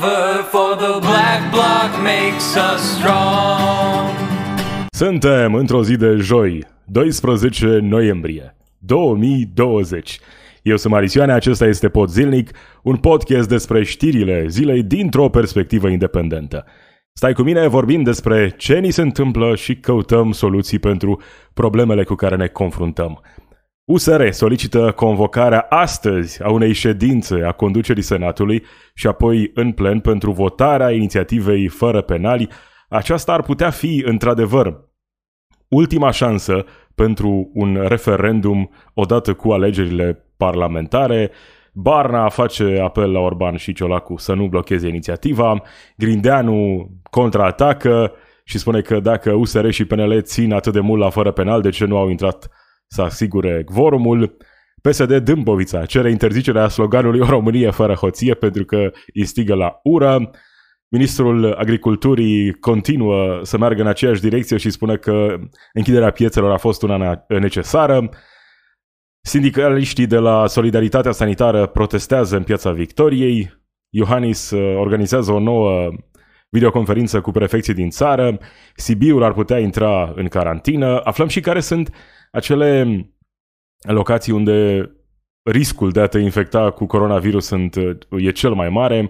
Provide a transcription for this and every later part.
for the black bloc makes us strong. Suntem într-o zi de joi, 12 noiembrie 2020. Eu sunt Marisioane, acesta este Pod Zilnic, un podcast despre știrile zilei dintr-o perspectivă independentă. Stai cu mine, vorbim despre ce ni se întâmplă și căutăm soluții pentru problemele cu care ne confruntăm. USR solicită convocarea astăzi a unei ședințe a conducerii Senatului și apoi în plen pentru votarea inițiativei fără penali. Aceasta ar putea fi, într-adevăr, ultima șansă pentru un referendum odată cu alegerile parlamentare. Barna face apel la Orban și Ciolacu să nu blocheze inițiativa. Grindeanu contraatacă și spune că dacă USR și PNL țin atât de mult la fără penal, de ce nu au intrat să asigure quorumul? PSD Dâmbovița cere interzicerea sloganului O Românie fără hoție pentru că instigă la ură. Ministrul Agriculturii continuă să meargă în aceeași direcție și spune că închiderea piețelor a fost una necesară. Sindicaliștii de la Solidaritatea Sanitară protestează în piața Victoriei. Iohannis uh, organizează o nouă videoconferință cu prefecții din țară. Sibiul ar putea intra în carantină. Aflăm și care sunt acele locații unde riscul de a te infecta cu coronavirus sunt, e cel mai mare.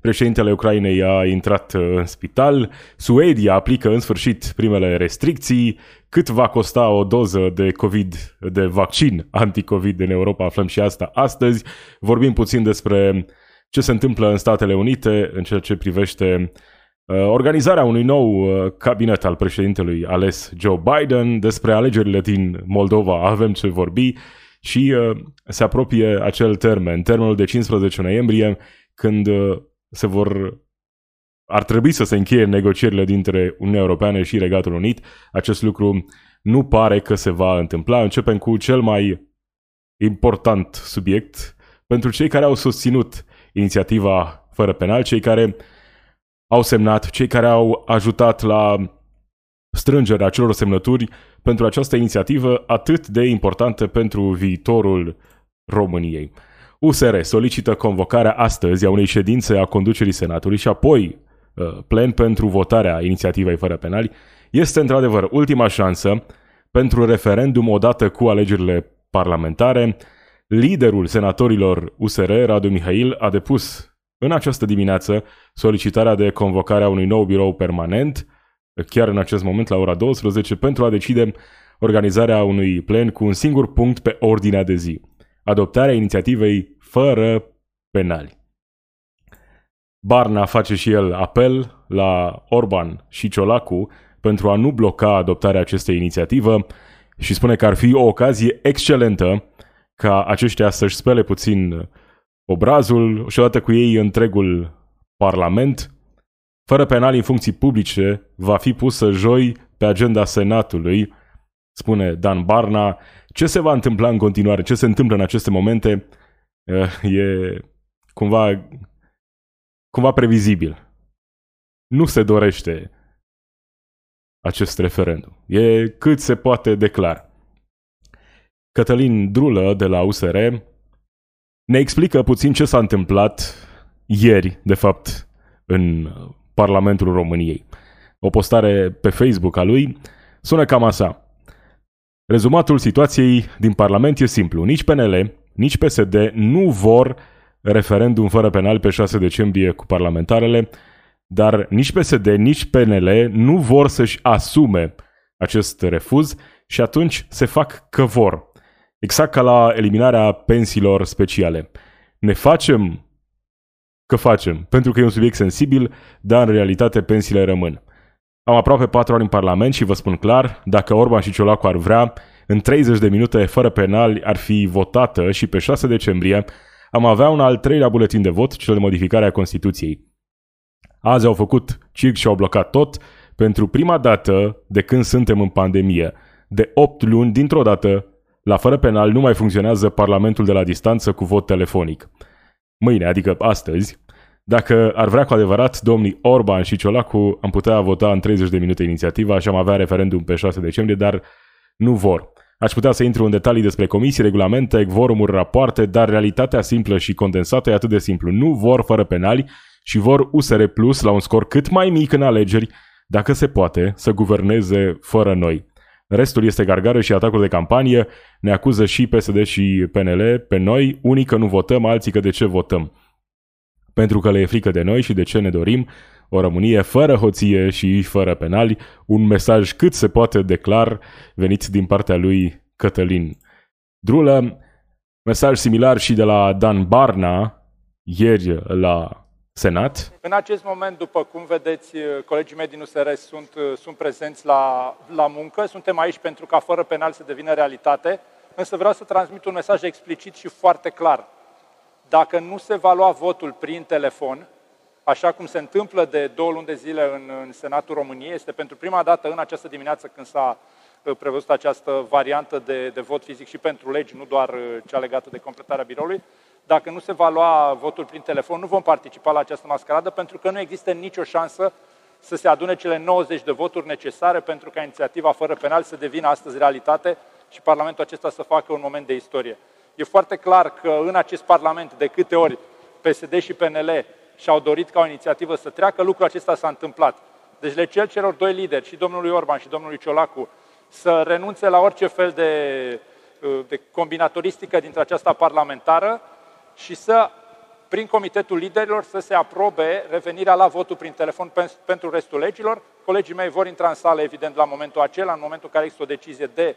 Președintele Ucrainei a intrat uh, în spital, Suedia aplică în sfârșit primele restricții, cât va costa o doză de COVID, de vaccin anti-COVID în Europa, aflăm și asta astăzi. Vorbim puțin despre ce se întâmplă în Statele Unite în ceea ce privește uh, organizarea unui nou uh, cabinet al președintelui ales Joe Biden, despre alegerile din Moldova avem ce vorbi și se apropie acel termen, termenul de 15 noiembrie, când se vor ar trebui să se încheie negocierile dintre Uniunea Europeană și Regatul Unit. Acest lucru nu pare că se va întâmpla. Începem cu cel mai important subiect pentru cei care au susținut inițiativa fără penal, cei care au semnat, cei care au ajutat la strângerea acelor semnături pentru această inițiativă atât de importantă pentru viitorul României. USR solicită convocarea astăzi a unei ședințe a conducerii Senatului și apoi uh, plen pentru votarea inițiativei fără penali. Este într-adevăr ultima șansă pentru referendum odată cu alegerile parlamentare. Liderul senatorilor USR, Radu Mihail, a depus în această dimineață solicitarea de convocare a unui nou birou permanent, chiar în acest moment la ora 12, pentru a decide organizarea unui plen cu un singur punct pe ordinea de zi adoptarea inițiativei fără penali. Barna face și el apel la Orban și Ciolacu pentru a nu bloca adoptarea acestei inițiative și spune că ar fi o ocazie excelentă ca aceștia să-și spele puțin obrazul și odată cu ei întregul Parlament. Fără penali în funcții publice va fi pusă joi pe agenda Senatului, spune Dan Barna, ce se va întâmpla în continuare, ce se întâmplă în aceste momente, eh, e cumva, cumva previzibil. Nu se dorește acest referendum. E cât se poate declar. Cătălin Drulă de la USR ne explică puțin ce s-a întâmplat ieri, de fapt, în Parlamentul României. O postare pe Facebook a lui sună cam așa. Rezumatul situației din Parlament e simplu. Nici PNL, nici PSD nu vor referendum fără penal pe 6 decembrie cu parlamentarele, dar nici PSD, nici PNL nu vor să-și asume acest refuz și atunci se fac că vor. Exact ca la eliminarea pensiilor speciale. Ne facem că facem, pentru că e un subiect sensibil, dar în realitate pensiile rămân. Am aproape 4 ani în Parlament și vă spun clar, dacă Orban și Ciolacu ar vrea, în 30 de minute fără penali ar fi votată și pe 6 decembrie am avea un al treilea buletin de vot, cel de modificare a Constituției. Azi au făcut circ și au blocat tot pentru prima dată de când suntem în pandemie. De 8 luni, dintr-o dată, la fără penal nu mai funcționează Parlamentul de la distanță cu vot telefonic. Mâine, adică astăzi, dacă ar vrea cu adevărat, domnii Orban și Ciolacu am putea vota în 30 de minute inițiativa și am avea referendum pe 6 decembrie, dar nu vor. Aș putea să intru în detalii despre comisii, regulamente, vorumuri, rapoarte, dar realitatea simplă și condensată e atât de simplu. Nu vor fără penali și vor USR Plus la un scor cât mai mic în alegeri, dacă se poate, să guverneze fără noi. Restul este gargară și atacuri de campanie, ne acuză și PSD și PNL pe noi, unii că nu votăm, alții că de ce votăm. Pentru că le e frică de noi și de ce ne dorim, o Românie fără hoție și fără penali, un mesaj cât se poate declar venit din partea lui Cătălin Drulă, mesaj similar și de la Dan Barna, ieri la Senat. În acest moment, după cum vedeți, colegii mei din USR sunt, sunt prezenți la, la muncă. Suntem aici pentru ca fără penal să devină realitate, însă vreau să transmit un mesaj explicit și foarte clar. Dacă nu se va lua votul prin telefon, așa cum se întâmplă de două luni de zile în, în Senatul României, este pentru prima dată în această dimineață când s-a uh, prevăzut această variantă de, de vot fizic și pentru legi, nu doar uh, cea legată de completarea biroului, dacă nu se va lua votul prin telefon, nu vom participa la această mascaradă pentru că nu există nicio șansă să se adune cele 90 de voturi necesare pentru ca inițiativa fără penal să devină astăzi realitate și Parlamentul acesta să facă un moment de istorie. E foarte clar că în acest Parlament, de câte ori PSD și PNL și-au dorit ca o inițiativă să treacă, lucrul acesta s-a întâmplat. Deci le cer celor doi lideri, și domnului Orban și domnului Ciolacu, să renunțe la orice fel de, de combinatoristică dintre aceasta parlamentară și să, prin Comitetul Liderilor, să se aprobe revenirea la votul prin telefon pentru restul legilor. Colegii mei vor intra în sală, evident, la momentul acela, în momentul în care există o decizie de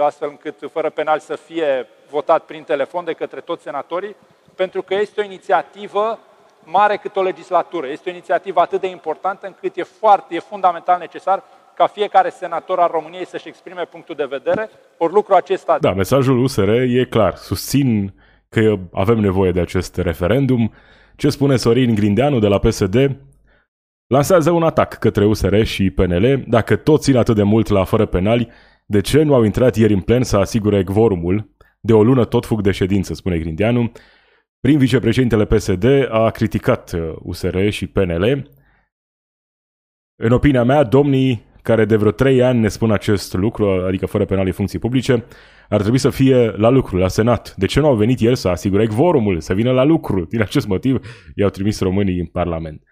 astfel încât fără penal să fie votat prin telefon de către toți senatorii, pentru că este o inițiativă mare cât o legislatură. Este o inițiativă atât de importantă încât e foarte, e fundamental necesar ca fiecare senator al României să-și exprime punctul de vedere, ori lucrul acesta... Da, mesajul USR e clar. Susțin că avem nevoie de acest referendum. Ce spune Sorin Grindeanu de la PSD? Lansează un atac către USR și PNL. Dacă toți țin atât de mult la fără penali, de ce nu au intrat ieri în plen să asigure quorumul? De o lună tot fug de ședință, spune Grindeanu. Prin vicepreședintele PSD a criticat USR uh, și PNL. În opinia mea, domnii care de vreo trei ani ne spun acest lucru, adică fără penalii funcții publice, ar trebui să fie la lucru, la Senat. De ce nu au venit el să asigure quorumul, să vină la lucru? Din acest motiv i-au trimis românii în Parlament.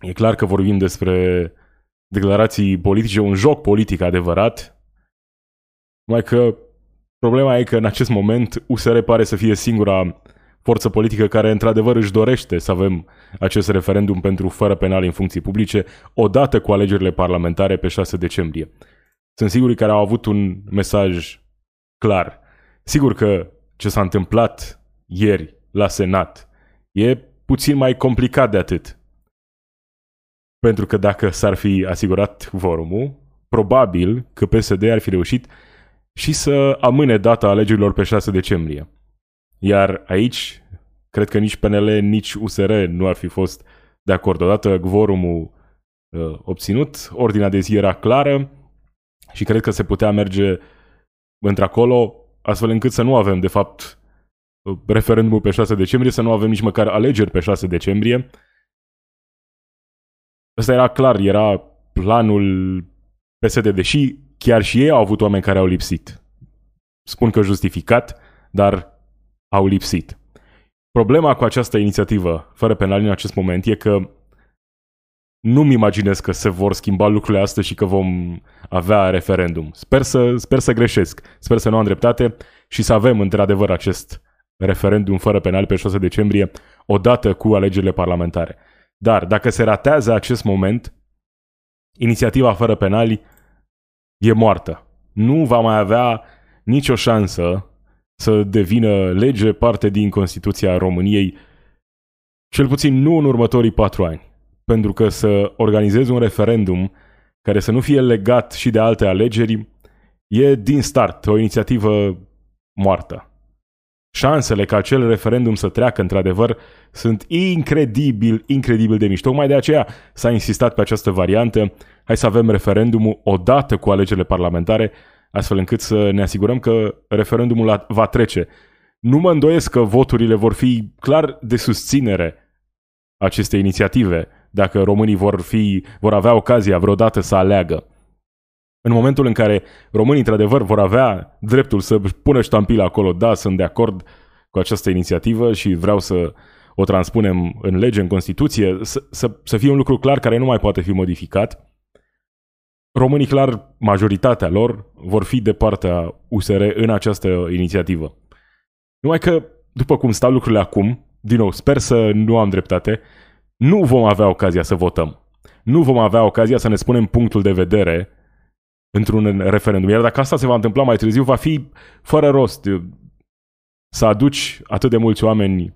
E clar că vorbim despre declarații politice, un joc politic adevărat, mai că problema e că în acest moment USR pare să fie singura forță politică care într-adevăr își dorește să avem acest referendum pentru fără penal în funcții publice, odată cu alegerile parlamentare pe 6 decembrie. Sunt sigur că au avut un mesaj clar. Sigur că ce s-a întâmplat ieri la Senat e puțin mai complicat de atât. Pentru că dacă s-ar fi asigurat vorumul, probabil că PSD ar fi reușit și să amâne data alegerilor pe 6 decembrie. Iar aici, cred că nici PNL, nici USR nu ar fi fost de acord. Odată gvorumul uh, obținut, ordinea de zi era clară și cred că se putea merge într-acolo astfel încât să nu avem, de fapt, uh, referendumul pe 6 decembrie, să nu avem nici măcar alegeri pe 6 decembrie. Ăsta era clar, era planul PSD, deși chiar și ei au avut oameni care au lipsit. Spun că justificat, dar au lipsit. Problema cu această inițiativă, fără penali în acest moment, e că nu-mi imaginez că se vor schimba lucrurile astea și că vom avea referendum. Sper să, sper să greșesc, sper să nu am dreptate și să avem într-adevăr acest referendum fără penali pe 6 decembrie, odată cu alegerile parlamentare. Dar dacă se ratează acest moment, inițiativa fără penali e moartă. Nu va mai avea nicio șansă să devină lege parte din Constituția României, cel puțin nu în următorii patru ani. Pentru că să organizezi un referendum care să nu fie legat și de alte alegeri e din start o inițiativă moartă. șansele ca acel referendum să treacă într-adevăr sunt incredibil, incredibil de mici. Tocmai de aceea s-a insistat pe această variantă. Hai să avem referendumul odată cu alegerile parlamentare, astfel încât să ne asigurăm că referendumul va trece. Nu mă îndoiesc că voturile vor fi clar de susținere acestei inițiative, dacă românii vor, fi, vor avea ocazia vreodată să aleagă. În momentul în care românii, într-adevăr, vor avea dreptul să pună ștampila acolo, da, sunt de acord cu această inițiativă și vreau să o transpunem în lege, în Constituție, să, să, să fie un lucru clar care nu mai poate fi modificat, românii, clar, majoritatea lor vor fi de partea USR în această inițiativă. Numai că, după cum stau lucrurile acum, din nou, sper să nu am dreptate, nu vom avea ocazia să votăm. Nu vom avea ocazia să ne spunem punctul de vedere într-un referendum. Iar dacă asta se va întâmpla mai târziu, va fi fără rost să aduci atât de mulți oameni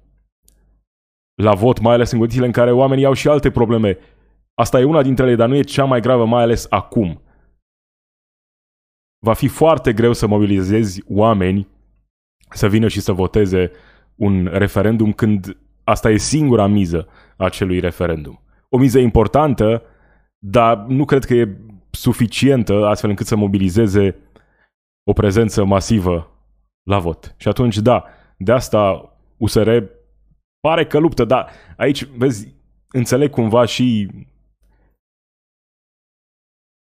la vot, mai ales în condițiile în care oamenii au și alte probleme. Asta e una dintre ele, dar nu e cea mai gravă, mai ales acum. Va fi foarte greu să mobilizezi oameni să vină și să voteze un referendum când asta e singura miză a acelui referendum. O miză importantă, dar nu cred că e suficientă astfel încât să mobilizeze o prezență masivă la vot. Și atunci, da, de asta USR pare că luptă, dar aici, vezi, înțeleg cumva și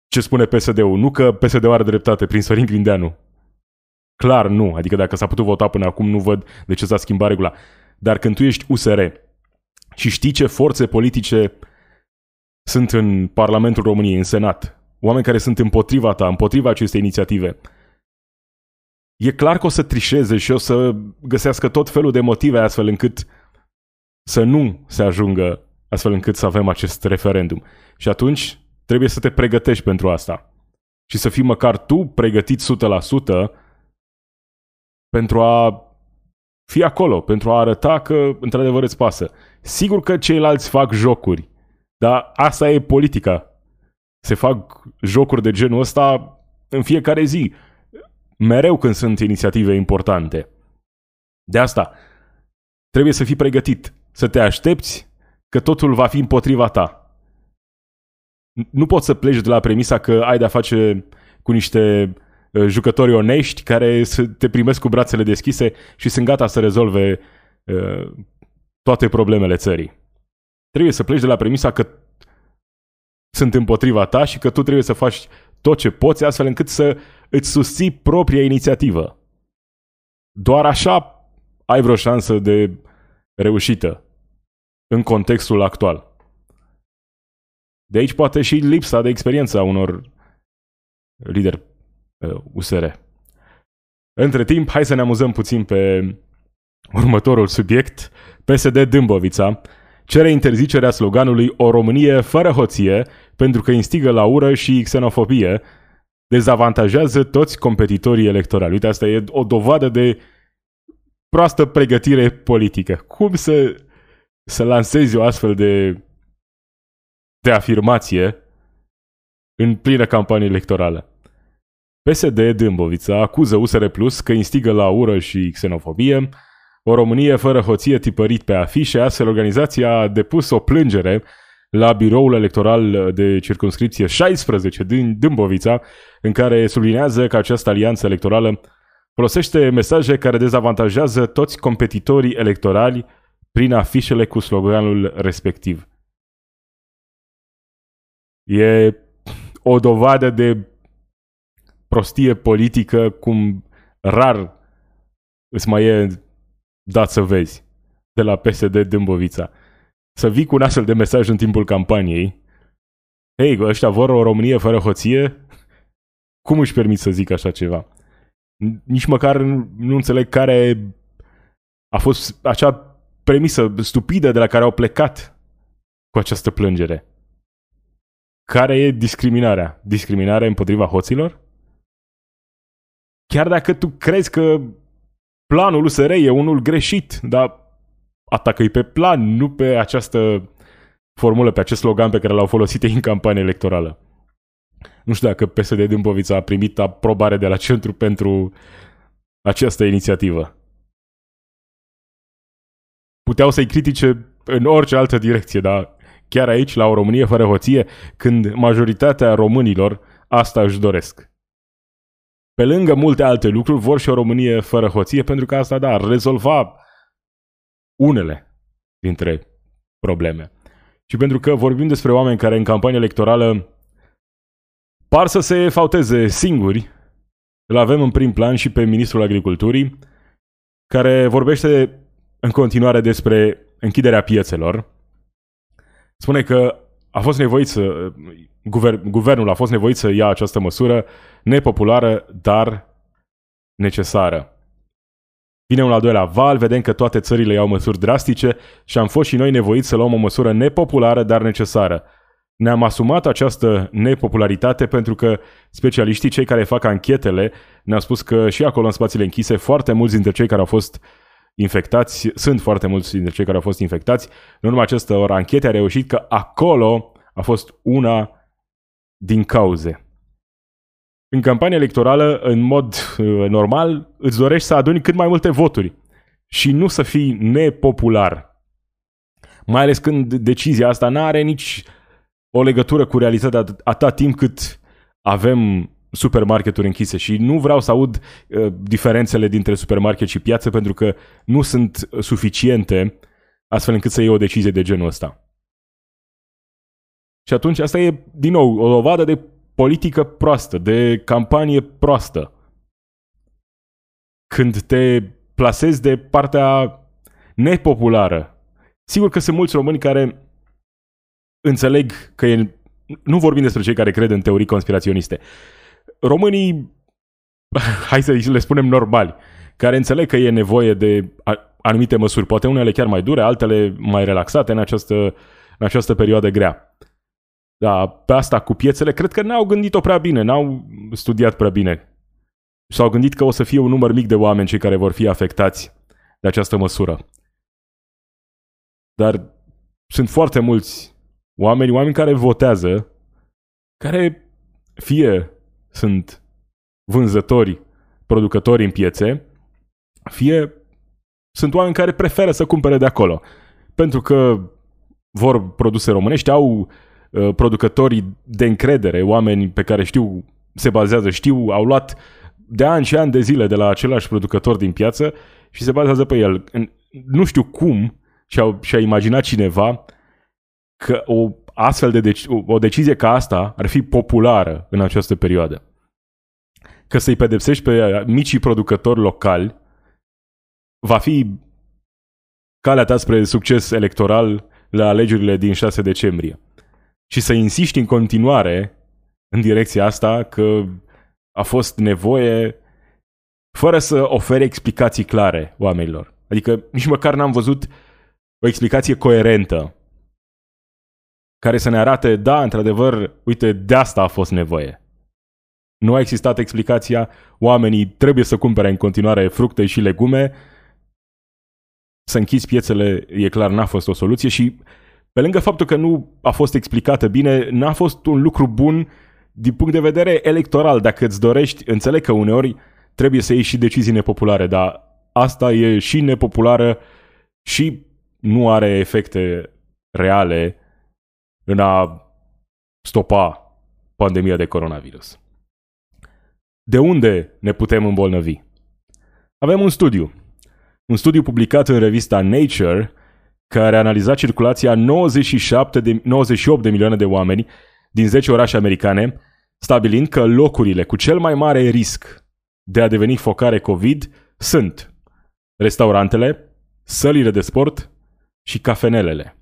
ce spune PSD-ul. Nu că PSD-ul are dreptate prin Sorin Grindeanu. Clar nu. Adică dacă s-a putut vota până acum, nu văd de ce s-a schimbat regula. Dar când tu ești USR și știi ce forțe politice sunt în Parlamentul României, în Senat, oameni care sunt împotriva ta, împotriva acestei inițiative, e clar că o să trișeze și o să găsească tot felul de motive astfel încât să nu se ajungă astfel încât să avem acest referendum. Și atunci trebuie să te pregătești pentru asta. Și să fii măcar tu pregătit 100% pentru a fi acolo, pentru a arăta că într-adevăr îți pasă. Sigur că ceilalți fac jocuri, dar asta e politica se fac jocuri de genul ăsta în fiecare zi. Mereu când sunt inițiative importante. De asta, trebuie să fii pregătit, să te aștepți că totul va fi împotriva ta. Nu poți să pleci de la premisa că ai de-a face cu niște uh, jucători onești care te primesc cu brațele deschise și sunt gata să rezolve uh, toate problemele țării. Trebuie să pleci de la premisa că sunt împotriva ta și că tu trebuie să faci tot ce poți astfel încât să îți susții propria inițiativă. Doar așa ai vreo șansă de reușită în contextul actual. De aici poate și lipsa de experiență a unor lideri USR. Uh, Între timp, hai să ne amuzăm puțin pe următorul subiect, PSD Dâmbovița, cere interzicerea sloganului O Românie fără hoție pentru că instigă la ură și xenofobie, dezavantajează toți competitorii electorali. Uite, asta e o dovadă de proastă pregătire politică. Cum să, să lansezi o astfel de, de afirmație în plină campanie electorală? PSD Dâmbovița acuză USR Plus că instigă la ură și xenofobie, o Românie fără hoție tipărit pe afișe, astfel organizația a depus o plângere la biroul electoral de circunscripție 16 din Dâmbovița, în care sublinează că această alianță electorală folosește mesaje care dezavantajează toți competitorii electorali prin afișele cu sloganul respectiv. E o dovadă de prostie politică cum rar îți mai e dat să vezi de la PSD Dâmbovița. Să vii cu un astfel de mesaj în timpul campaniei. Hei, ăștia vor o Românie fără hoție? Cum își permit să zic așa ceva? Nici măcar nu înțeleg care a fost acea premisă stupidă de la care au plecat cu această plângere. Care e discriminarea? Discriminarea împotriva hoților? Chiar dacă tu crezi că planul USR e unul greșit, dar atacă-i pe plan, nu pe această formulă, pe acest slogan pe care l-au folosit ei în campanie electorală. Nu știu dacă PSD Dâmbovița a primit aprobare de la centru pentru această inițiativă. puteau să-i critique în orice altă direcție, dar chiar aici, la o Românie fără hoție, când majoritatea românilor asta își doresc. Pe lângă multe alte lucruri, vor și o Românie fără hoție, pentru că asta, da, ar rezolva unele dintre probleme. Și pentru că vorbim despre oameni care în campanie electorală par să se fauteze singuri, îl avem în prim plan și pe Ministrul Agriculturii, care vorbește în continuare despre închiderea piețelor. Spune că a fost nevoit să, guver, guvernul a fost nevoit să ia această măsură nepopulară, dar necesară. Vine un al doilea val, vedem că toate țările iau măsuri drastice și am fost și noi nevoiți să luăm o măsură nepopulară, dar necesară. Ne-am asumat această nepopularitate pentru că specialiștii, cei care fac anchetele, ne-au spus că și acolo în spațiile închise, foarte mulți dintre cei care au fost infectați, sunt foarte mulți dintre cei care au fost infectați. În urma acestor anchete a reușit că acolo a fost una din cauze. În campania electorală, în mod uh, normal, îți dorești să aduni cât mai multe voturi și nu să fii nepopular. Mai ales când decizia asta nu are nici o legătură cu realitatea atât timp cât avem supermarketuri închise și nu vreau să aud uh, diferențele dintre supermarket și piață pentru că nu sunt suficiente astfel încât să iei o decizie de genul ăsta. Și atunci asta e, din nou, o dovadă de politică proastă, de campanie proastă. Când te plasezi de partea nepopulară. Sigur că sunt mulți români care înțeleg că e... Nu vorbim despre cei care cred în teorii conspiraționiste. Românii, hai să le spunem normali, care înțeleg că e nevoie de anumite măsuri, poate unele chiar mai dure, altele mai relaxate în această, în această perioadă grea. Da, pe asta cu piețele, cred că n-au gândit-o prea bine, n-au studiat prea bine. S-au gândit că o să fie un număr mic de oameni cei care vor fi afectați de această măsură. Dar sunt foarte mulți oameni, oameni care votează, care fie sunt vânzători, producători în piețe, fie sunt oameni care preferă să cumpere de acolo. Pentru că vor produse românești, au Uh, producătorii de încredere, oameni pe care știu, se bazează, știu, au luat de ani și ani de zile de la același producător din piață și se bazează pe el. Nu știu cum și-a, și-a imaginat cineva că o astfel de deci, o decizie ca asta ar fi populară în această perioadă. Că să-i pedepsești pe micii producători locali va fi calea ta spre succes electoral la alegerile din 6 decembrie și să insiști în continuare în direcția asta că a fost nevoie fără să ofere explicații clare oamenilor. Adică nici măcar n-am văzut o explicație coerentă care să ne arate, da, într-adevăr, uite, de asta a fost nevoie. Nu a existat explicația, oamenii trebuie să cumpere în continuare fructe și legume, să închizi piețele, e clar, n-a fost o soluție și pe lângă faptul că nu a fost explicată bine, n-a fost un lucru bun din punct de vedere electoral. Dacă îți dorești, înțeleg că uneori trebuie să iei și decizii nepopulare, dar asta e și nepopulară și nu are efecte reale în a stopa pandemia de coronavirus. De unde ne putem îmbolnăvi? Avem un studiu. Un studiu publicat în revista Nature care a analizat circulația 97 de, 98 de milioane de oameni din 10 orașe americane, stabilind că locurile cu cel mai mare risc de a deveni focare COVID sunt restaurantele, sălile de sport și cafenelele.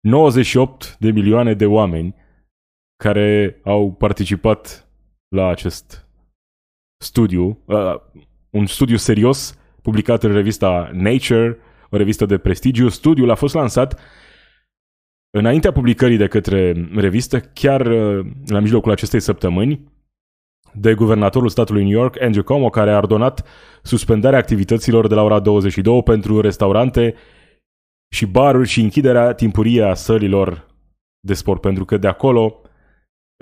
98 de milioane de oameni care au participat la acest studiu, uh, un studiu serios publicat în revista Nature o revistă de prestigiu. Studiul a fost lansat înaintea publicării de către revistă, chiar uh, la mijlocul acestei săptămâni, de guvernatorul statului New York, Andrew Cuomo, care a ordonat suspendarea activităților de la ora 22 pentru restaurante și baruri și închiderea timpurie a sălilor de sport, pentru că de acolo,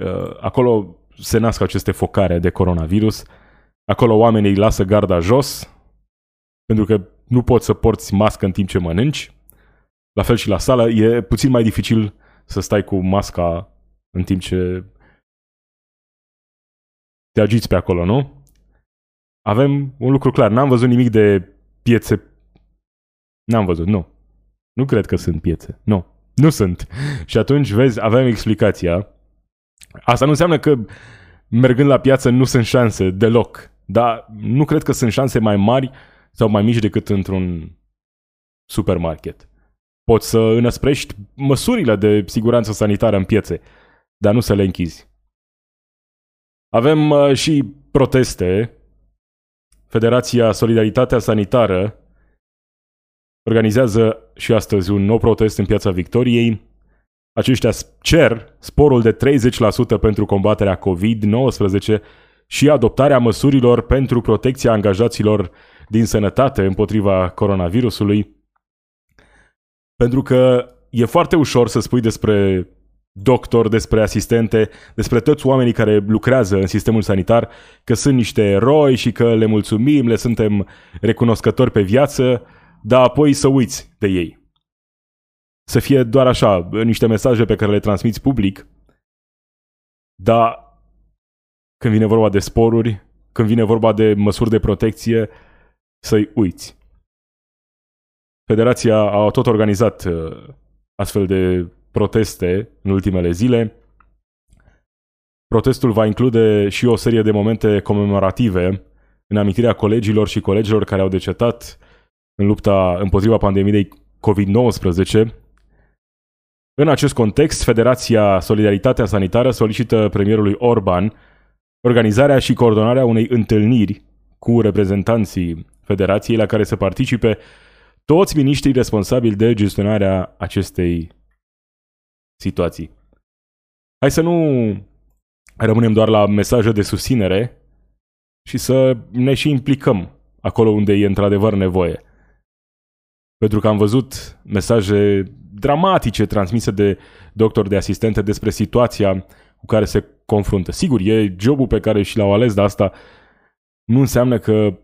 uh, acolo se nasc aceste focare de coronavirus, acolo oamenii lasă garda jos, pentru că nu poți să porți mască în timp ce mănânci. La fel și la sală, e puțin mai dificil să stai cu masca în timp ce te agiți pe acolo, nu? Avem un lucru clar, n-am văzut nimic de piețe. N-am văzut, nu. Nu cred că sunt piețe. Nu. Nu sunt. Și atunci, vezi, avem explicația. Asta nu înseamnă că mergând la piață nu sunt șanse deloc. Dar nu cred că sunt șanse mai mari sau mai mici decât într-un supermarket. Poți să înăsprești măsurile de siguranță sanitară în piețe, dar nu să le închizi. Avem uh, și proteste. Federația Solidaritatea Sanitară organizează și astăzi un nou protest în Piața Victoriei. Aceștia cer sporul de 30% pentru combaterea COVID-19 și adoptarea măsurilor pentru protecția angajaților din sănătate împotriva coronavirusului. Pentru că e foarte ușor să spui despre doctor, despre asistente, despre toți oamenii care lucrează în sistemul sanitar, că sunt niște eroi și că le mulțumim, le suntem recunoscători pe viață, dar apoi să uiți de ei. Să fie doar așa, niște mesaje pe care le transmiți public, dar când vine vorba de sporuri, când vine vorba de măsuri de protecție, să-i uiți. Federația a tot organizat uh, astfel de proteste în ultimele zile. Protestul va include și o serie de momente comemorative în amintirea colegilor și colegilor care au decetat în lupta împotriva pandemiei COVID-19. În acest context, Federația Solidaritatea Sanitară solicită premierului Orban organizarea și coordonarea unei întâlniri cu reprezentanții Federației la care să participe toți miniștrii responsabili de gestionarea acestei situații. Hai să nu rămânem doar la mesaje de susținere și să ne și implicăm acolo unde e într-adevăr nevoie. Pentru că am văzut mesaje dramatice transmise de doctori de asistente despre situația cu care se confruntă. Sigur, e jobul pe care și l-au ales, dar asta nu înseamnă că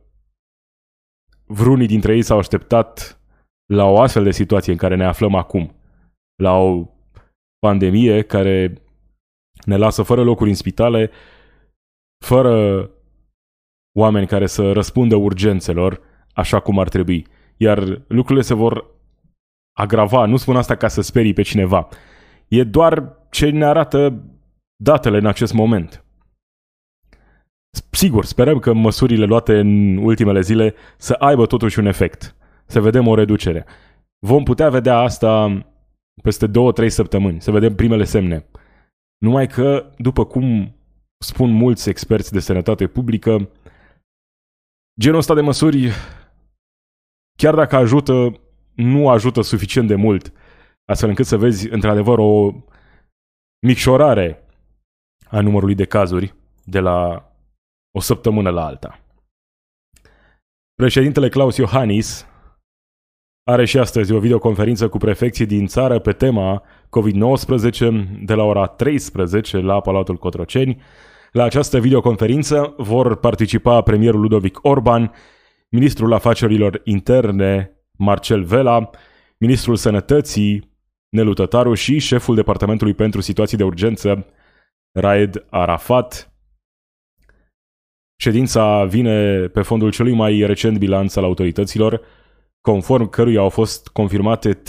vreunii dintre ei s-au așteptat la o astfel de situație în care ne aflăm acum. La o pandemie care ne lasă fără locuri în spitale, fără oameni care să răspundă urgențelor așa cum ar trebui. Iar lucrurile se vor agrava. Nu spun asta ca să sperii pe cineva. E doar ce ne arată datele în acest moment. Sigur, sperăm că măsurile luate în ultimele zile să aibă totuși un efect, să vedem o reducere. Vom putea vedea asta peste două, trei săptămâni, să vedem primele semne. Numai că, după cum spun mulți experți de sănătate publică, genul ăsta de măsuri, chiar dacă ajută, nu ajută suficient de mult, astfel încât să vezi într-adevăr o micșorare a numărului de cazuri de la o săptămână la alta. Președintele Claus Iohannis are și astăzi o videoconferință cu prefecții din țară pe tema COVID-19 de la ora 13 la Palatul Cotroceni. La această videoconferință vor participa premierul Ludovic Orban, ministrul afacerilor interne Marcel Vela, ministrul sănătății Nelu Tătaru și șeful departamentului pentru situații de urgență Raed Arafat. Ședința vine pe fondul celui mai recent bilanț al autorităților, conform căruia au fost confirmate 324.094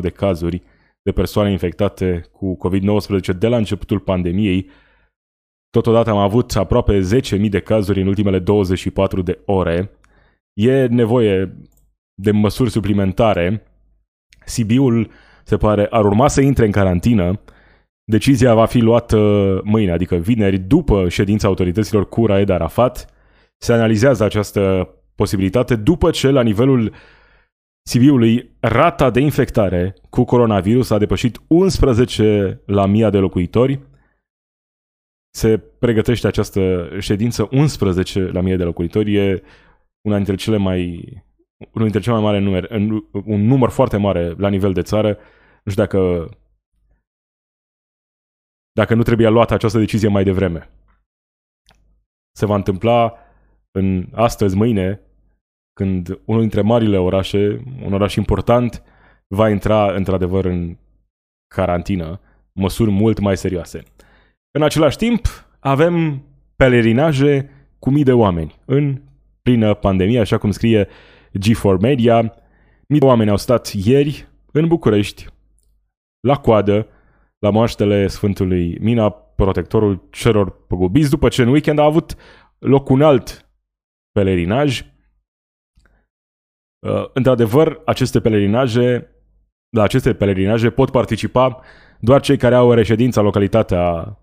de cazuri de persoane infectate cu COVID-19 de la începutul pandemiei. Totodată am avut aproape 10.000 de cazuri în ultimele 24 de ore. E nevoie de măsuri suplimentare. Sibiul se pare ar urma să intre în carantină. Decizia va fi luată mâine, adică vineri, după ședința autorităților cu Raed Arafat. Se analizează această posibilitate după ce la nivelul Sibiului rata de infectare cu coronavirus a depășit 11 la mii de locuitori. Se pregătește această ședință 11 la mii de locuitori. E una dintre cele mai unul dintre cele mai mari numere, un număr foarte mare la nivel de țară. Nu știu dacă dacă nu trebuia luată această decizie mai devreme. Se va întâmpla în astăzi, mâine, când unul dintre marile orașe, un oraș important, va intra într-adevăr în carantină, măsuri mult mai serioase. În același timp, avem pelerinaje cu mii de oameni în plină pandemie, așa cum scrie G4 Media. Mii de oameni au stat ieri în București, la coadă, la moaștele Sfântului Mina, protectorul celor păgubiți, după ce în weekend a avut loc un alt pelerinaj. Uh, într-adevăr, aceste pelerinaje, la aceste pelerinaje pot participa doar cei care au reședința localitatea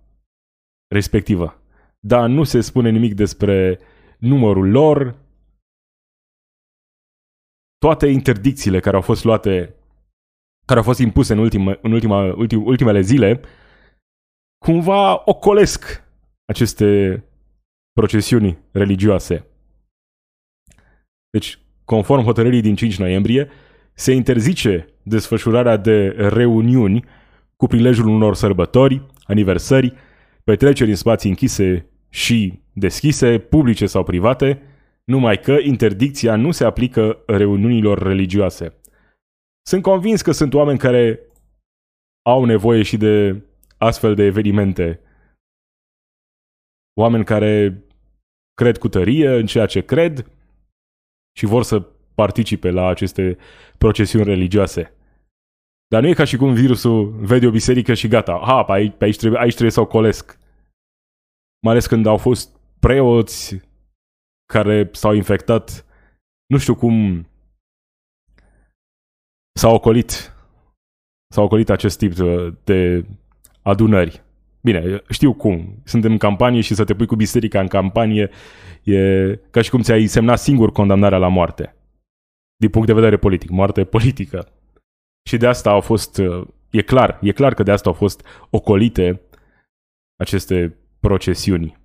respectivă. Dar nu se spune nimic despre numărul lor. Toate interdicțiile care au fost luate, care au fost impuse în, ultima, în ultima, ultim, ultimele zile, cumva ocolesc aceste procesiuni religioase. Deci, conform hotărârii din 5 noiembrie, se interzice desfășurarea de reuniuni cu prilejul unor sărbători, aniversări, petreceri în spații închise și deschise, publice sau private, numai că interdicția nu se aplică reuniunilor religioase. Sunt convins că sunt oameni care au nevoie și de astfel de evenimente. Oameni care cred cu tărie în ceea ce cred și vor să participe la aceste procesiuni religioase. Dar nu e ca și cum virusul vede o biserică și gata, ha, pe aici, pe aici, trebuie, aici trebuie să o colesc. Mai ales când au fost preoți care s-au infectat, nu știu cum s-au ocolit, s-au ocolit acest tip de adunări. Bine, știu cum. Suntem în campanie și să te pui cu biserica în campanie e ca și cum ți-ai semnat singur condamnarea la moarte. Din punct de vedere politic. Moarte politică. Și de asta au fost, e clar, e clar că de asta au fost ocolite aceste procesiuni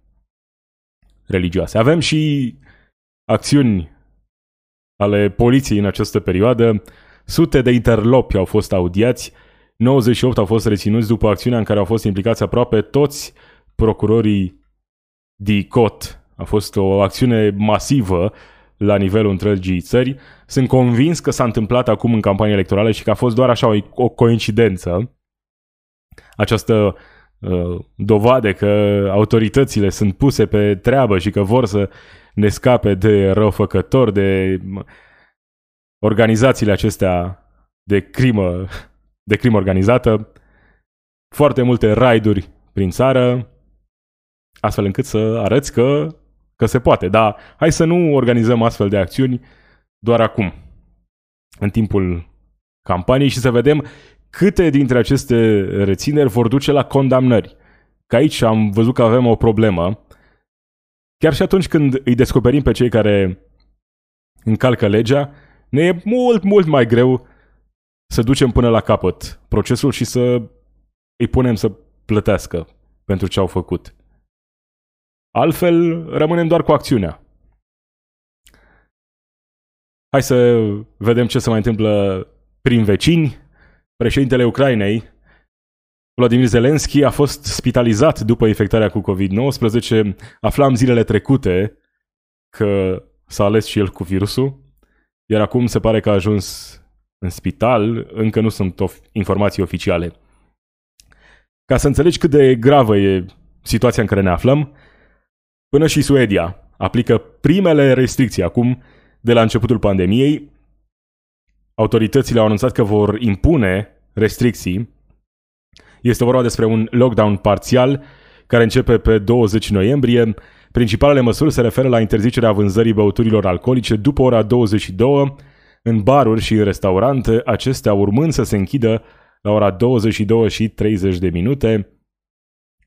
religioase. Avem și acțiuni ale poliției în această perioadă. Sute de interlopi au fost audiați 98 au fost reținuți după acțiunea în care au fost implicați aproape toți procurorii DICOT. A fost o acțiune masivă la nivelul întregii țări. Sunt convins că s-a întâmplat acum în campanie electorală și că a fost doar așa o, o coincidență. Această uh, dovadă că autoritățile sunt puse pe treabă și că vor să ne scape de răufăcători, de organizațiile acestea de crimă de crimă organizată, foarte multe raiduri prin țară, astfel încât să arăți că, că se poate. Dar hai să nu organizăm astfel de acțiuni doar acum, în timpul campaniei și să vedem câte dintre aceste rețineri vor duce la condamnări. Că aici am văzut că avem o problemă. Chiar și atunci când îi descoperim pe cei care încalcă legea, ne e mult, mult mai greu să ducem până la capăt procesul și să îi punem să plătească pentru ce au făcut. Altfel, rămânem doar cu acțiunea. Hai să vedem ce se mai întâmplă prin vecini. Președintele Ucrainei, Vladimir Zelensky, a fost spitalizat după infectarea cu COVID-19. Aflam zilele trecute că s-a ales și el cu virusul, iar acum se pare că a ajuns în spital, încă nu sunt of- informații oficiale. Ca să înțelegi cât de gravă e situația în care ne aflăm, până și Suedia aplică primele restricții acum de la începutul pandemiei. Autoritățile au anunțat că vor impune restricții. Este vorba despre un lockdown parțial care începe pe 20 noiembrie. Principalele măsuri se referă la interzicerea vânzării băuturilor alcoolice după ora 22 în baruri și restaurante, acestea urmând să se închidă la ora 22 și 30 de minute.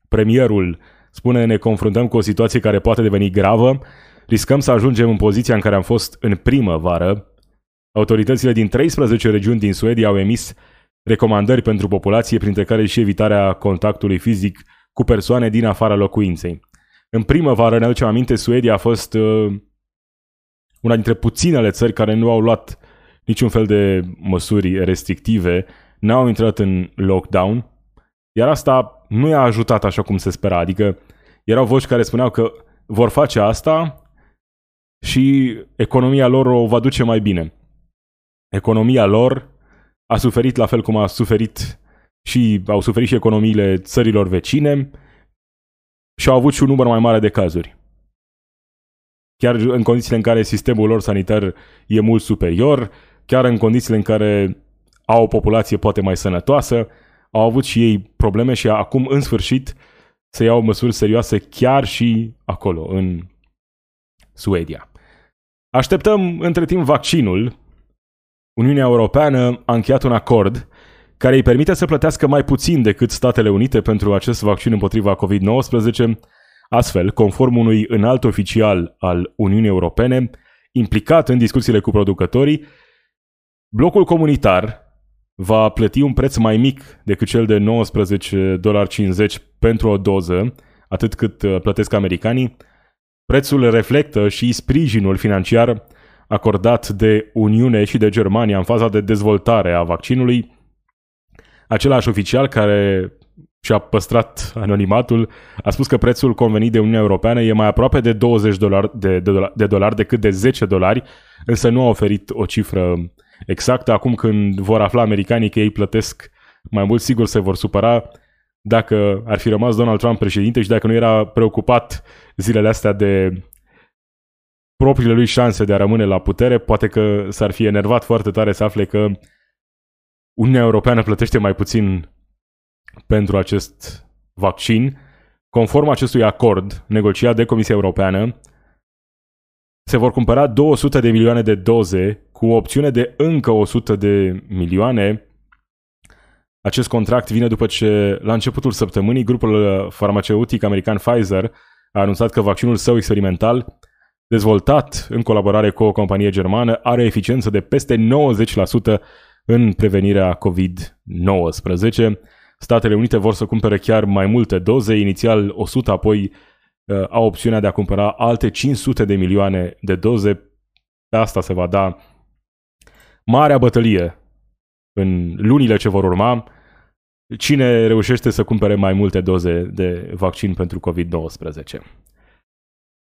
Premierul spune ne confruntăm cu o situație care poate deveni gravă, riscăm să ajungem în poziția în care am fost în primăvară. Autoritățile din 13 regiuni din Suedia au emis recomandări pentru populație, printre care și evitarea contactului fizic cu persoane din afara locuinței. În primăvară, ne aducem aminte, Suedia a fost uh, una dintre puținele țări care nu au luat niciun fel de măsuri restrictive, n-au intrat în lockdown, iar asta nu i-a ajutat așa cum se spera, adică erau voci care spuneau că vor face asta și economia lor o va duce mai bine. Economia lor a suferit la fel cum a suferit și au suferit și economiile țărilor vecine și au avut și un număr mai mare de cazuri. Chiar în condițiile în care sistemul lor sanitar e mult superior, chiar în condițiile în care au o populație poate mai sănătoasă, au avut și ei probleme și acum, în sfârșit, se iau măsuri serioase chiar și acolo, în Suedia. Așteptăm între timp vaccinul. Uniunea Europeană a încheiat un acord care îi permite să plătească mai puțin decât Statele Unite pentru acest vaccin împotriva COVID-19, astfel, conform unui înalt oficial al Uniunii Europene, implicat în discuțiile cu producătorii, blocul comunitar va plăti un preț mai mic decât cel de 19,50$ pentru o doză, atât cât uh, plătesc americanii. Prețul reflectă și sprijinul financiar acordat de Uniune și de Germania în faza de dezvoltare a vaccinului. Același oficial care și-a păstrat anonimatul, a spus că prețul convenit de Uniunea Europeană e mai aproape de 20 dolari, de, de, dolari, de dolari decât de 10 dolari, însă nu a oferit o cifră exactă. Acum când vor afla americanii că ei plătesc mai mult, sigur se vor supăra dacă ar fi rămas Donald Trump președinte și dacă nu era preocupat zilele astea de propriile lui șanse de a rămâne la putere, poate că s-ar fi enervat foarte tare să afle că Uniunea Europeană plătește mai puțin pentru acest vaccin. Conform acestui acord negociat de Comisia Europeană, se vor cumpăra 200 de milioane de doze cu o opțiune de încă 100 de milioane. Acest contract vine după ce, la începutul săptămânii, grupul farmaceutic american Pfizer a anunțat că vaccinul său experimental, dezvoltat în colaborare cu o companie germană, are eficiență de peste 90% în prevenirea COVID-19. Statele Unite vor să cumpere chiar mai multe doze, inițial 100, apoi uh, au opțiunea de a cumpăra alte 500 de milioane de doze. Pe asta se va da marea bătălie în lunile ce vor urma. Cine reușește să cumpere mai multe doze de vaccin pentru COVID-19?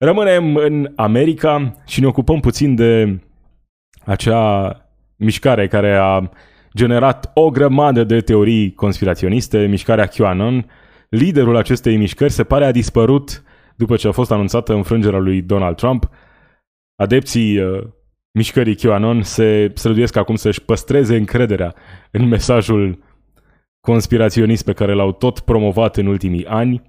Rămânem în America și ne ocupăm puțin de acea mișcare care a generat o grămadă de teorii conspiraționiste, mișcarea QAnon. Liderul acestei mișcări se pare a dispărut după ce a fost anunțată înfrângerea lui Donald Trump. Adepții uh, mișcării QAnon se străduiesc acum să-și păstreze încrederea în mesajul conspiraționist pe care l-au tot promovat în ultimii ani.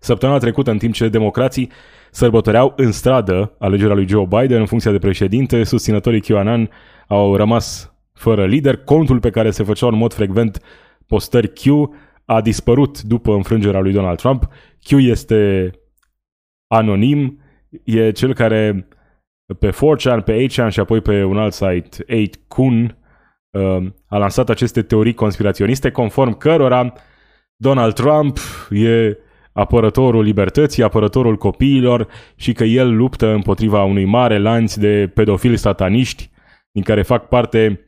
Săptămâna trecută, în timp ce democrații sărbătoreau în stradă alegerea lui Joe Biden în funcția de președinte, susținătorii QAnon au rămas fără lider. Contul pe care se făceau în mod frecvent postări Q a dispărut după înfrângerea lui Donald Trump. Q este anonim, e cel care pe 4chan, pe 8chan și apoi pe un alt site, 8kun, uh, a lansat aceste teorii conspiraționiste conform cărora Donald Trump e apărătorul libertății, apărătorul copiilor și că el luptă împotriva unui mare lanț de pedofili sataniști din care fac parte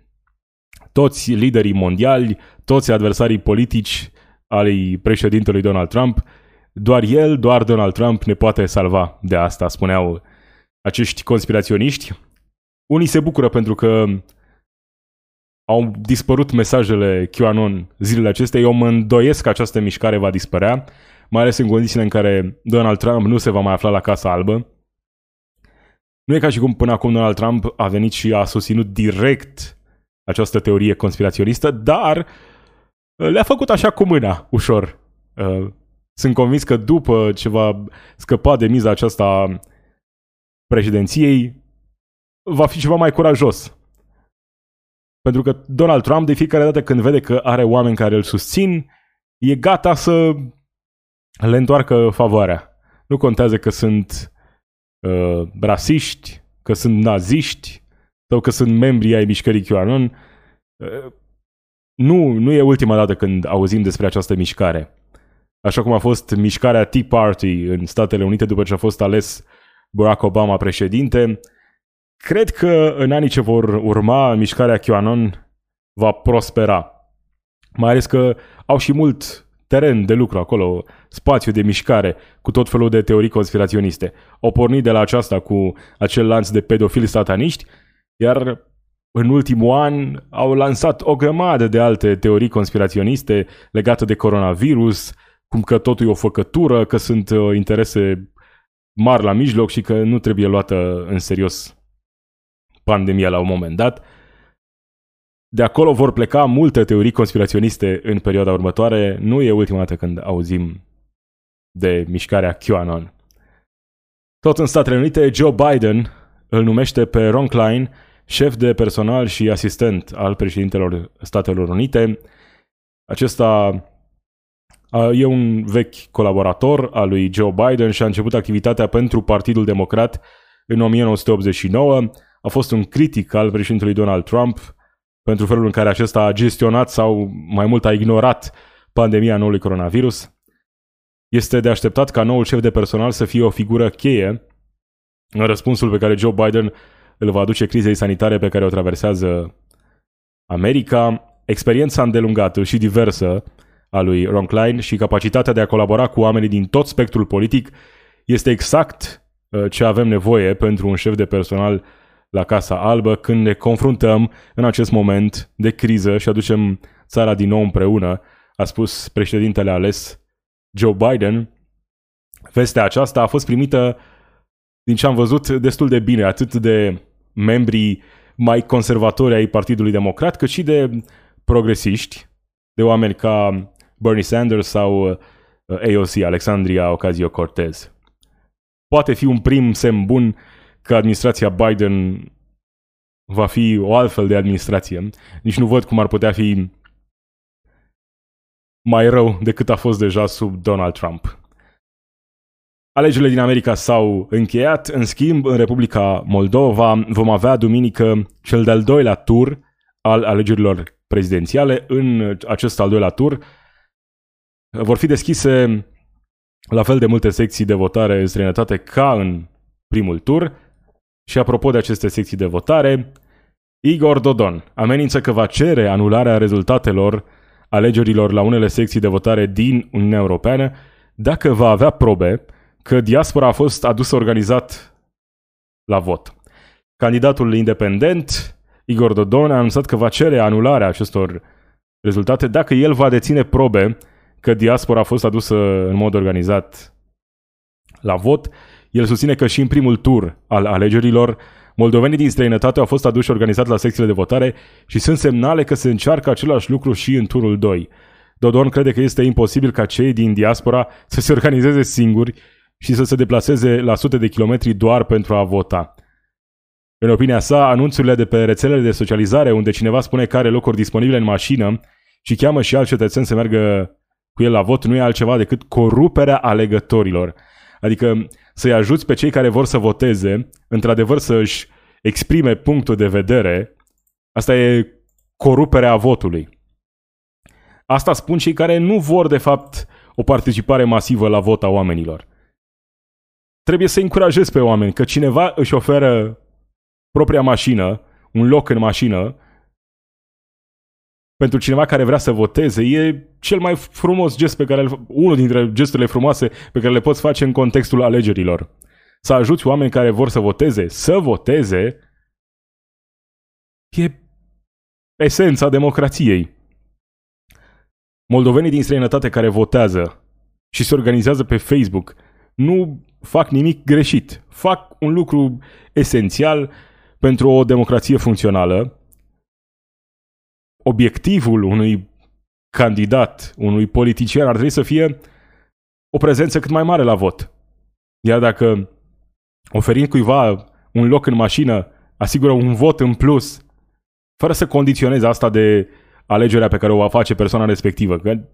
toți liderii mondiali, toți adversarii politici al președintelui Donald Trump. Doar el, doar Donald Trump ne poate salva de asta, spuneau acești conspiraționiști. Unii se bucură pentru că au dispărut mesajele QAnon zilele acestea. Eu mă îndoiesc că această mișcare va dispărea, mai ales în condițiile în care Donald Trump nu se va mai afla la Casa Albă. Nu e ca și cum până acum Donald Trump a venit și a susținut direct această teorie conspiraționistă, dar uh, le-a făcut așa cu mâna, ușor. Uh, sunt convins că după ce va scăpa de miza aceasta președinției, va fi ceva mai curajos. Pentru că Donald Trump, de fiecare dată când vede că are oameni care îl susțin, e gata să le întoarcă favoarea. Nu contează că sunt uh, rasiști, că sunt naziști, sau că sunt membri ai mișcării QAnon. Uh, nu, nu e ultima dată când auzim despre această mișcare. Așa cum a fost mișcarea Tea Party în Statele Unite după ce a fost ales Barack Obama președinte. Cred că în anii ce vor urma, mișcarea QAnon va prospera. Mai ales că au și mult teren de lucru acolo, spațiu de mișcare, cu tot felul de teorii conspiraționiste. Au pornit de la aceasta cu acel lanț de pedofili sataniști, iar în ultimul an au lansat o grămadă de alte teorii conspiraționiste legate de coronavirus, cum că totul e o făcătură, că sunt uh, interese mari la mijloc și că nu trebuie luată în serios pandemia la un moment dat. De acolo vor pleca multe teorii conspiraționiste în perioada următoare. Nu e ultima dată când auzim de mișcarea QAnon. Tot în Statele Unite, Joe Biden îl numește pe Ron Klein șef de personal și asistent al președintelor Statelor Unite. Acesta e un vechi colaborator al lui Joe Biden și a început activitatea pentru Partidul Democrat în 1989. A fost un critic al președintelui Donald Trump pentru felul în care acesta a gestionat sau mai mult a ignorat pandemia noului coronavirus. Este de așteptat ca noul șef de personal să fie o figură cheie în răspunsul pe care Joe Biden îl va aduce crizei sanitare pe care o traversează America. Experiența îndelungată și diversă a lui Ron Klein și capacitatea de a colabora cu oamenii din tot spectrul politic este exact uh, ce avem nevoie pentru un șef de personal la Casa Albă când ne confruntăm în acest moment de criză și aducem țara din nou împreună, a spus președintele ales Joe Biden. Vestea aceasta a fost primită, din ce am văzut, destul de bine, atât de membrii mai conservatori ai Partidului Democrat, cât și de progresiști, de oameni ca Bernie Sanders sau uh, AOC, Alexandria Ocasio-Cortez. Poate fi un prim semn bun că administrația Biden va fi o altfel de administrație. Nici nu văd cum ar putea fi mai rău decât a fost deja sub Donald Trump. Alegerile din America s-au încheiat, în schimb, în Republica Moldova vom avea duminică cel de-al doilea tur al alegerilor prezidențiale. În acest al doilea tur vor fi deschise la fel de multe secții de votare în străinătate ca în primul tur. Și apropo de aceste secții de votare, Igor Dodon amenință că va cere anularea rezultatelor alegerilor la unele secții de votare din Uniunea Europeană dacă va avea probe că diaspora a fost adusă organizat la vot. Candidatul independent, Igor Dodon, a anunțat că va cere anularea acestor rezultate dacă el va deține probe că diaspora a fost adusă în mod organizat la vot. El susține că și în primul tur al alegerilor, moldovenii din străinătate au fost aduși organizat la secțiile de votare și sunt semnale că se încearcă același lucru și în turul 2. Dodon crede că este imposibil ca cei din diaspora să se organizeze singuri și să se deplaseze la sute de kilometri doar pentru a vota. În opinia sa, anunțurile de pe rețelele de socializare unde cineva spune că are locuri disponibile în mașină și cheamă și alți cetățeni să meargă cu el la vot nu e altceva decât coruperea alegătorilor. Adică să-i ajuți pe cei care vor să voteze, într-adevăr să-și exprime punctul de vedere, asta e coruperea votului. Asta spun cei care nu vor, de fapt, o participare masivă la vot a oamenilor trebuie să încurajezi pe oameni că cineva își oferă propria mașină, un loc în mașină, pentru cineva care vrea să voteze, e cel mai frumos gest pe care unul dintre gesturile frumoase pe care le poți face în contextul alegerilor. Să ajuți oameni care vor să voteze, să voteze, e esența democrației. Moldovenii din străinătate care votează și se organizează pe Facebook nu fac nimic greșit. Fac un lucru esențial pentru o democrație funcțională. Obiectivul unui candidat, unui politician ar trebui să fie o prezență cât mai mare la vot. Iar dacă oferind cuiva un loc în mașină asigură un vot în plus, fără să condiționeze asta de alegerea pe care o va face persoana respectivă, că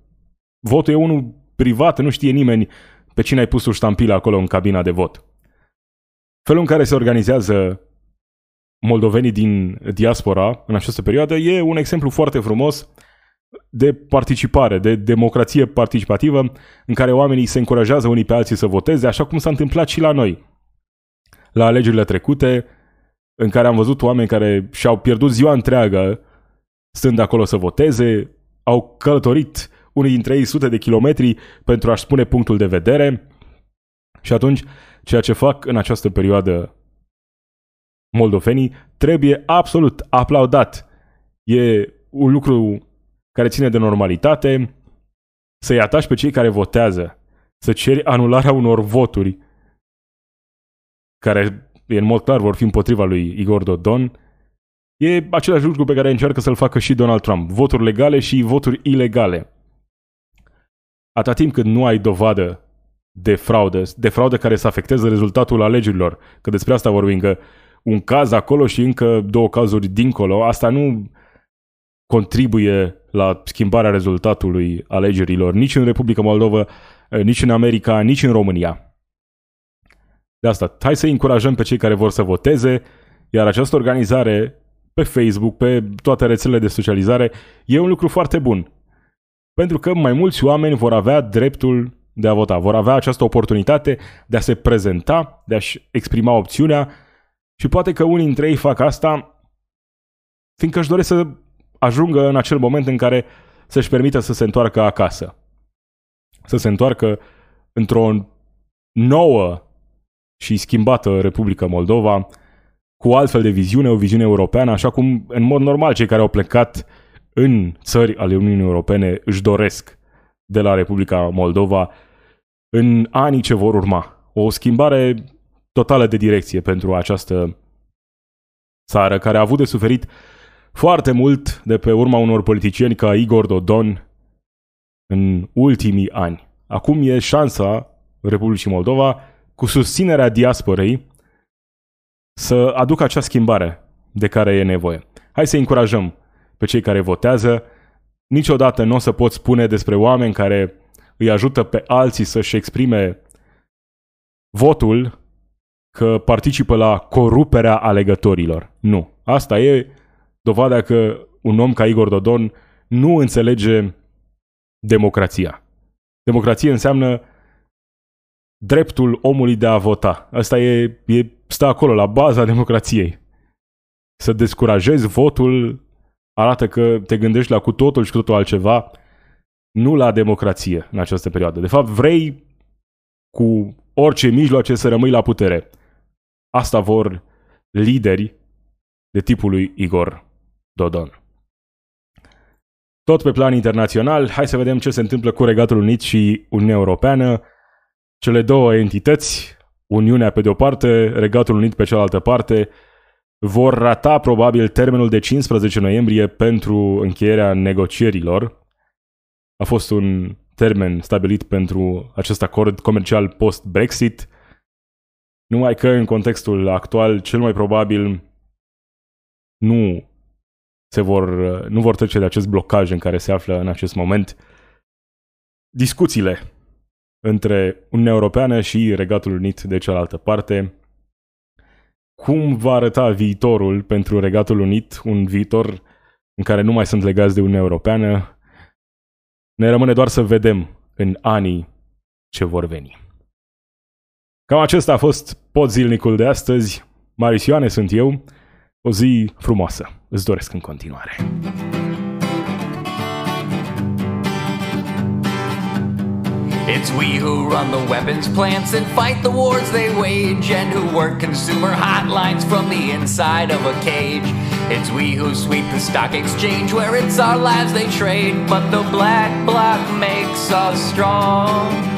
votul e unul privat, nu știe nimeni pe cine ai pus o ștampilă acolo în cabina de vot. Felul în care se organizează moldovenii din diaspora în această perioadă e un exemplu foarte frumos de participare, de democrație participativă, în care oamenii se încurajează unii pe alții să voteze, așa cum s-a întâmplat și la noi. La alegerile trecute, în care am văzut oameni care și-au pierdut ziua întreagă stând acolo să voteze, au călătorit unii dintre ei sute de kilometri pentru a-și spune punctul de vedere și atunci ceea ce fac în această perioadă moldovenii trebuie absolut aplaudat. E un lucru care ține de normalitate, să-i atași pe cei care votează, să ceri anularea unor voturi care în mod clar vor fi împotriva lui Igor Dodon, e același lucru pe care încearcă să-l facă și Donald Trump. Voturi legale și voturi ilegale. Atâta timp cât nu ai dovadă de fraudă, de fraudă care să afecteze rezultatul alegerilor, că despre asta vorbim, că un caz acolo și încă două cazuri dincolo, asta nu contribuie la schimbarea rezultatului alegerilor nici în Republica Moldova, nici în America, nici în România. De asta, hai să încurajăm pe cei care vor să voteze, iar această organizare pe Facebook, pe toate rețelele de socializare, e un lucru foarte bun. Pentru că mai mulți oameni vor avea dreptul de a vota, vor avea această oportunitate de a se prezenta, de a-și exprima opțiunea și poate că unii dintre ei fac asta fiindcă își doresc să ajungă în acel moment în care să-și permită să se întoarcă acasă. Să se întoarcă într-o nouă și schimbată Republica Moldova, cu altfel de viziune, o viziune europeană, așa cum în mod normal cei care au plecat în țări ale Uniunii Europene își doresc de la Republica Moldova în anii ce vor urma. O schimbare totală de direcție pentru această țară care a avut de suferit foarte mult de pe urma unor politicieni ca Igor Dodon în ultimii ani. Acum e șansa Republicii Moldova cu susținerea diasporei, să aducă acea schimbare de care e nevoie. Hai să încurajăm pe cei care votează. Niciodată nu o să pot spune despre oameni care îi ajută pe alții să-și exprime votul că participă la coruperea alegătorilor. Nu. Asta e dovada că un om ca Igor Dodon nu înțelege democrația. Democrație înseamnă dreptul omului de a vota. Asta e, e, stă acolo, la baza democrației. Să descurajezi votul arată că te gândești la cu totul și cu totul altceva, nu la democrație în această perioadă. De fapt, vrei cu orice mijloace să rămâi la putere. Asta vor lideri de tipul lui Igor Dodon. Tot pe plan internațional, hai să vedem ce se întâmplă cu Regatul Unit și Uniunea Europeană. Cele două entități, Uniunea pe de o parte, Regatul Unit pe cealaltă parte, vor rata probabil termenul de 15 noiembrie pentru încheierea negocierilor. A fost un termen stabilit pentru acest acord comercial post-Brexit, numai că în contextul actual cel mai probabil nu se vor, nu vor trece de acest blocaj în care se află în acest moment. Discuțiile între Uniunea Europeană și Regatul Unit de cealaltă parte. Cum va arăta viitorul pentru Regatul Unit, un viitor în care nu mai sunt legați de Uniunea Europeană? Ne rămâne doar să vedem în anii ce vor veni. Cam acesta a fost pot zilnicul de astăzi. Marisioane sunt eu. O zi frumoasă. Îți doresc în continuare. It's we who run the weapons plants and fight the wars they wage, and who work consumer hotlines from the inside of a cage. It's we who sweep the stock exchange where it's our lives they trade, but the black bloc makes us strong.